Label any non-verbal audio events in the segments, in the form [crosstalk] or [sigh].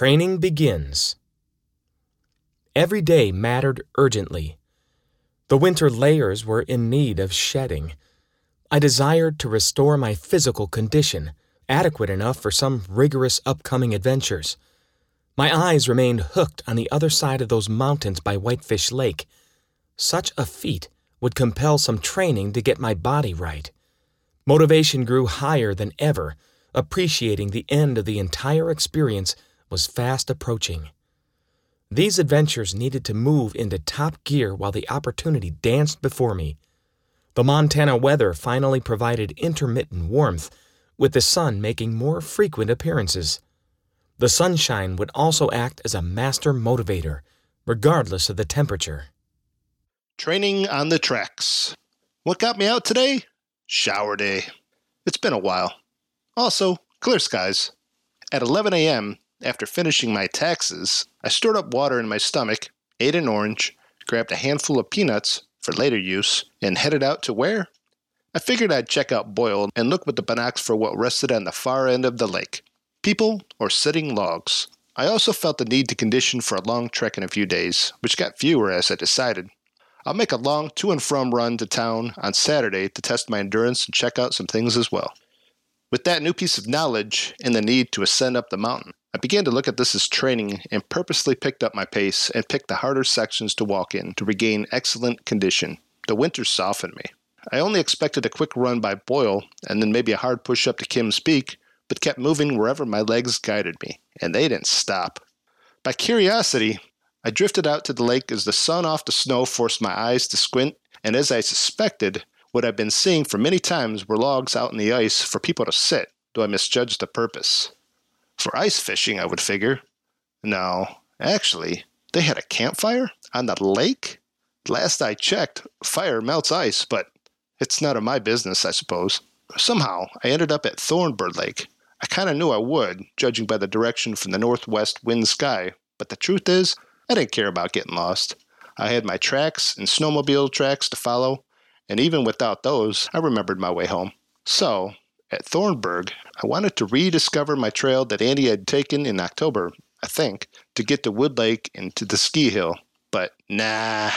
Training begins. Every day mattered urgently. The winter layers were in need of shedding. I desired to restore my physical condition, adequate enough for some rigorous upcoming adventures. My eyes remained hooked on the other side of those mountains by Whitefish Lake. Such a feat would compel some training to get my body right. Motivation grew higher than ever, appreciating the end of the entire experience was fast approaching. These adventures needed to move into top gear while the opportunity danced before me. The Montana weather finally provided intermittent warmth, with the sun making more frequent appearances. The sunshine would also act as a master motivator, regardless of the temperature. Training on the tracks. What got me out today? Shower day. It's been a while. Also, clear skies. At 11 a.m., after finishing my taxes, I stored up water in my stomach, ate an orange, grabbed a handful of peanuts for later use, and headed out to where? I figured I'd check out Boyle and look with the binocs for what rested on the far end of the lake people or sitting logs. I also felt the need to condition for a long trek in a few days, which got fewer as I decided. I'll make a long to and from run to town on Saturday to test my endurance and check out some things as well. With that new piece of knowledge and the need to ascend up the mountain, I began to look at this as training and purposely picked up my pace and picked the harder sections to walk in to regain excellent condition. The winter softened me. I only expected a quick run by Boyle and then maybe a hard push up to Kim's Peak, but kept moving wherever my legs guided me, and they didn't stop. By curiosity, I drifted out to the lake as the sun off the snow forced my eyes to squint, and as I suspected, what I've been seeing for many times were logs out in the ice for people to sit, though I misjudged the purpose. For ice fishing, I would figure. No, actually, they had a campfire on the lake? Last I checked, fire melts ice, but it's none of my business, I suppose. Somehow, I ended up at Thornbird Lake. I kind of knew I would, judging by the direction from the northwest wind sky, but the truth is, I didn't care about getting lost. I had my tracks and snowmobile tracks to follow, and even without those, I remembered my way home. So, at Thornburg, I wanted to rediscover my trail that Andy had taken in October, I think, to get to Wood Lake and to the ski hill. But nah.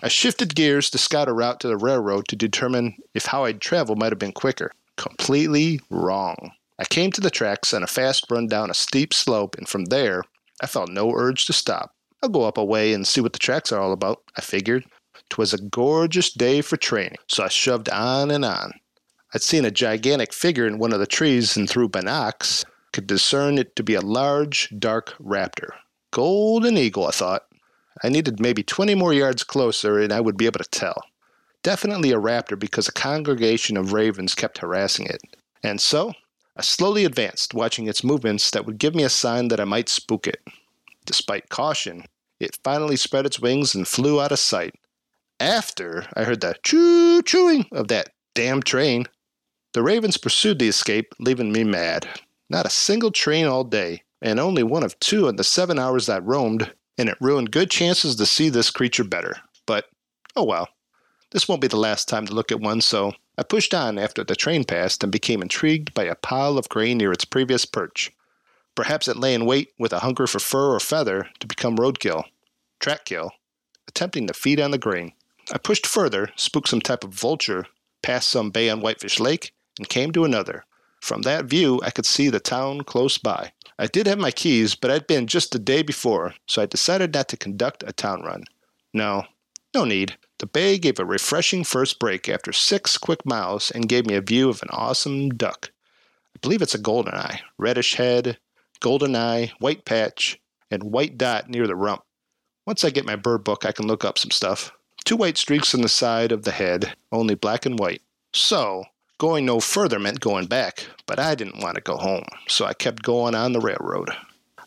I shifted gears to scout a route to the railroad to determine if how I'd travel might have been quicker. Completely wrong. I came to the tracks on a fast run down a steep slope, and from there, I felt no urge to stop. I'll go up a way and see what the tracks are all about, I figured. 'Twas a gorgeous day for training, so I shoved on and on. I'd seen a gigantic figure in one of the trees and through binocs could discern it to be a large, dark raptor. Golden eagle, I thought. I needed maybe 20 more yards closer and I would be able to tell. Definitely a raptor because a congregation of ravens kept harassing it. And so, I slowly advanced, watching its movements that would give me a sign that I might spook it. Despite caution, it finally spread its wings and flew out of sight. After I heard the choo chooing of that damn train, the Ravens pursued the escape, leaving me mad. Not a single train all day, and only one of two in the seven hours that roamed, and it ruined good chances to see this creature better. But, oh well. This won't be the last time to look at one, so I pushed on after the train passed and became intrigued by a pile of grain near its previous perch. Perhaps it lay in wait with a hunger for fur or feather to become roadkill, track kill, attempting to feed on the grain. I pushed further, spooked some type of vulture, passed some bay on Whitefish Lake, and came to another. From that view, I could see the town close by. I did have my keys, but I'd been just the day before, so I decided not to conduct a town run. No, no need. The bay gave a refreshing first break after six quick miles and gave me a view of an awesome duck. I believe it's a golden eye, reddish head, golden eye, white patch, and white dot near the rump. Once I get my bird book, I can look up some stuff. Two white streaks on the side of the head, only black and white. So, Going no further meant going back, but I didn't want to go home, so I kept going on the railroad.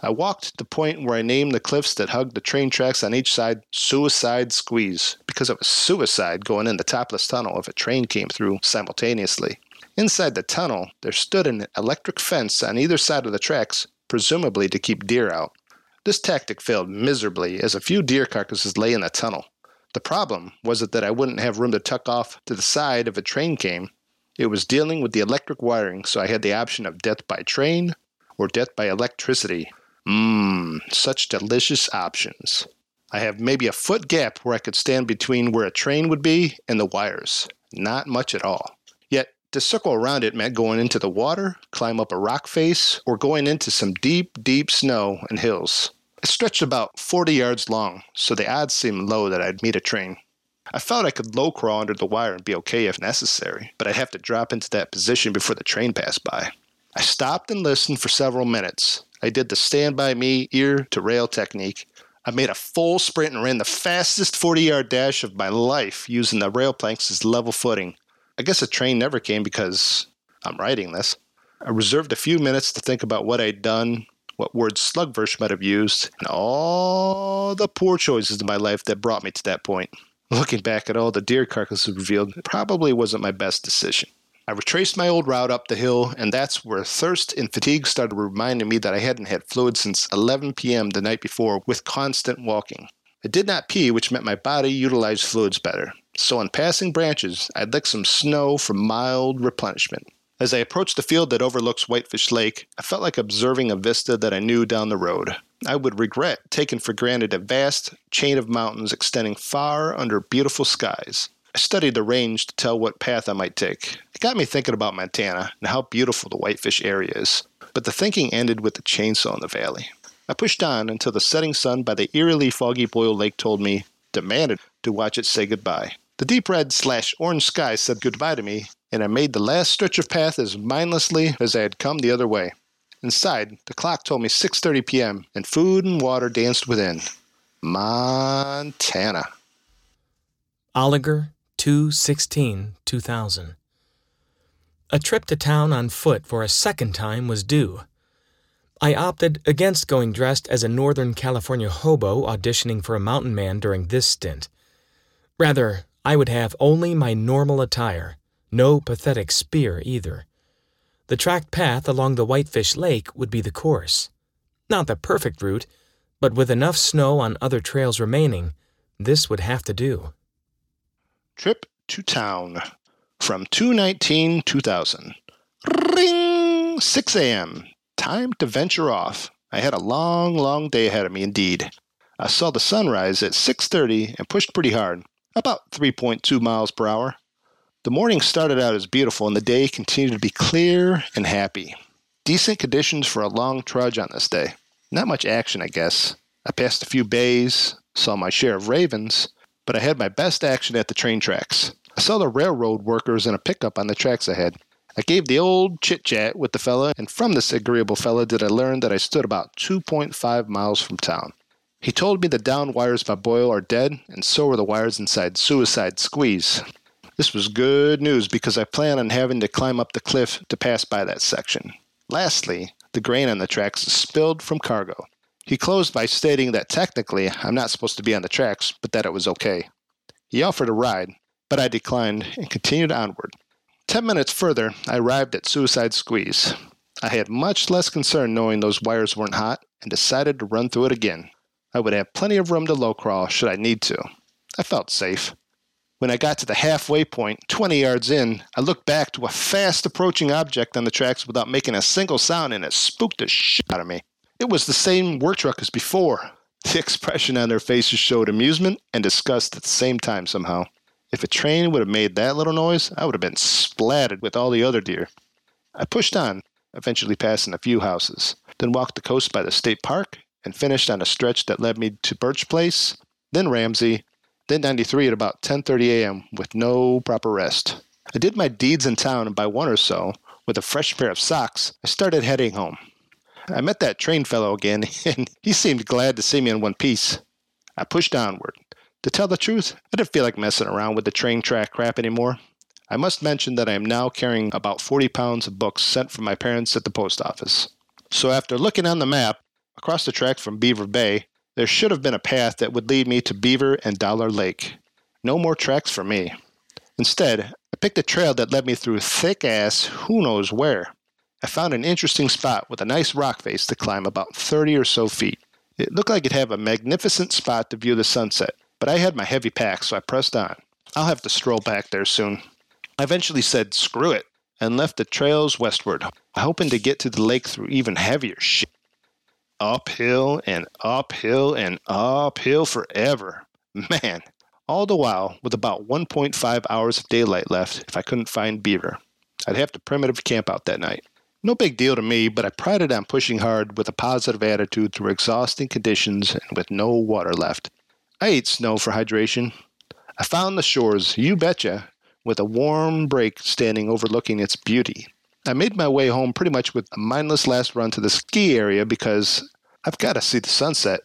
I walked to the point where I named the cliffs that hugged the train tracks on each side Suicide Squeeze, because it was suicide going in the topless tunnel if a train came through simultaneously. Inside the tunnel, there stood an electric fence on either side of the tracks, presumably to keep deer out. This tactic failed miserably, as a few deer carcasses lay in the tunnel. The problem was that I wouldn't have room to tuck off to the side if a train came, it was dealing with the electric wiring, so I had the option of death by train or death by electricity. Mmm, such delicious options. I have maybe a foot gap where I could stand between where a train would be and the wires. Not much at all. Yet, to circle around it meant going into the water, climb up a rock face, or going into some deep, deep snow and hills. It stretched about 40 yards long, so the odds seemed low that I'd meet a train. I felt I could low crawl under the wire and be okay if necessary, but I'd have to drop into that position before the train passed by. I stopped and listened for several minutes. I did the stand by me, ear to rail technique. I made a full sprint and ran the fastest 40 yard dash of my life using the rail planks as level footing. I guess a train never came because I'm writing this. I reserved a few minutes to think about what I'd done, what words Slugverse might have used, and all the poor choices in my life that brought me to that point. Looking back at all the deer carcasses revealed, probably wasn't my best decision. I retraced my old route up the hill, and that's where thirst and fatigue started reminding me that I hadn't had fluid since 11 p.m. the night before with constant walking. I did not pee, which meant my body utilized fluids better. So, on passing branches, I licked some snow for mild replenishment. As I approached the field that overlooks Whitefish Lake, I felt like observing a vista that I knew down the road. I would regret taking for granted a vast chain of mountains extending far under beautiful skies. I studied the range to tell what path I might take. It got me thinking about Montana and how beautiful the Whitefish area is. But the thinking ended with the chainsaw in the valley. I pushed on until the setting sun by the eerily foggy Boyle Lake told me, demanded to watch it say goodbye. The deep red slash orange sky said goodbye to me, and I made the last stretch of path as mindlessly as I had come the other way. Inside, the clock told me 6:30 p.m. and food and water danced within. Montana. Oliger 216 2000. A trip to town on foot for a second time was due. I opted against going dressed as a Northern California hobo auditioning for a mountain man during this stint. Rather, I would have only my normal attire, no pathetic spear either. The tracked path along the Whitefish Lake would be the course. Not the perfect route, but with enough snow on other trails remaining, this would have to do. Trip to town from 219 2000. Ring! 6 a.m. Time to venture off. I had a long, long day ahead of me indeed. I saw the sunrise at 6:30 and pushed pretty hard, about 3.2 miles per hour. The morning started out as beautiful and the day continued to be clear and happy. Decent conditions for a long trudge on this day. Not much action, I guess. I passed a few bays, saw my share of ravens, but I had my best action at the train tracks. I saw the railroad workers in a pickup on the tracks ahead. I gave the old chit chat with the fella, and from this agreeable fella did I learn that I stood about 2.5 miles from town. He told me the down wires by Boyle are dead, and so are the wires inside Suicide Squeeze. This was good news because I plan on having to climb up the cliff to pass by that section. Lastly, the grain on the tracks spilled from cargo. He closed by stating that technically I'm not supposed to be on the tracks, but that it was okay. He offered a ride, but I declined and continued onward. Ten minutes further, I arrived at Suicide Squeeze. I had much less concern knowing those wires weren't hot and decided to run through it again. I would have plenty of room to low crawl should I need to. I felt safe. When I got to the halfway point, 20 yards in, I looked back to a fast approaching object on the tracks without making a single sound, and it spooked the shit out of me. It was the same work truck as before. The expression on their faces showed amusement and disgust at the same time somehow. If a train would have made that little noise, I would have been splattered with all the other deer. I pushed on, eventually passing a few houses, then walked the coast by the state park and finished on a stretch that led me to Birch Place, then Ramsey, then 93 at about 10:30 a.m. with no proper rest. I did my deeds in town and by one or so, with a fresh pair of socks, I started heading home. I met that train fellow again, [laughs] and he seemed glad to see me in one piece. I pushed onward. To tell the truth, I didn't feel like messing around with the train track crap anymore. I must mention that I am now carrying about 40 pounds of books sent from my parents at the post office. So after looking on the map, across the track from Beaver Bay, there should have been a path that would lead me to Beaver and Dollar Lake. No more tracks for me. Instead, I picked a trail that led me through thick ass who knows where. I found an interesting spot with a nice rock face to climb about 30 or so feet. It looked like it'd have a magnificent spot to view the sunset, but I had my heavy pack, so I pressed on. I'll have to stroll back there soon. I eventually said, screw it, and left the trails westward, hoping to get to the lake through even heavier shit. Uphill and uphill and uphill forever. Man, all the while with about 1.5 hours of daylight left if I couldn't find beaver. I'd have to primitive camp out that night. No big deal to me, but I prided on pushing hard with a positive attitude through exhausting conditions and with no water left. I ate snow for hydration. I found the shores, you betcha, with a warm break standing overlooking its beauty. I made my way home pretty much with a mindless last run to the ski area because I've got to see the sunset.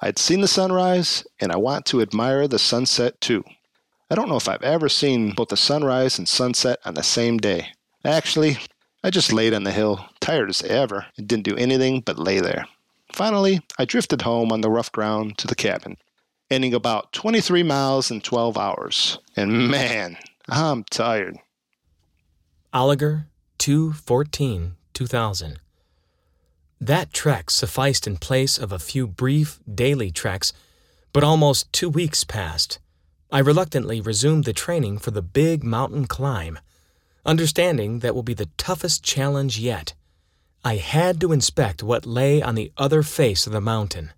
I'd seen the sunrise, and I want to admire the sunset too. I don't know if I've ever seen both the sunrise and sunset on the same day. Actually, I just laid on the hill, tired as ever, and didn't do anything but lay there. Finally, I drifted home on the rough ground to the cabin, ending about 23 miles in 12 hours. And man, I'm tired. Oliger, 214 2000. That trek sufficed in place of a few brief daily treks, but almost two weeks passed. I reluctantly resumed the training for the big mountain climb understanding that will be the toughest challenge yet. I had to inspect what lay on the other face of the mountain.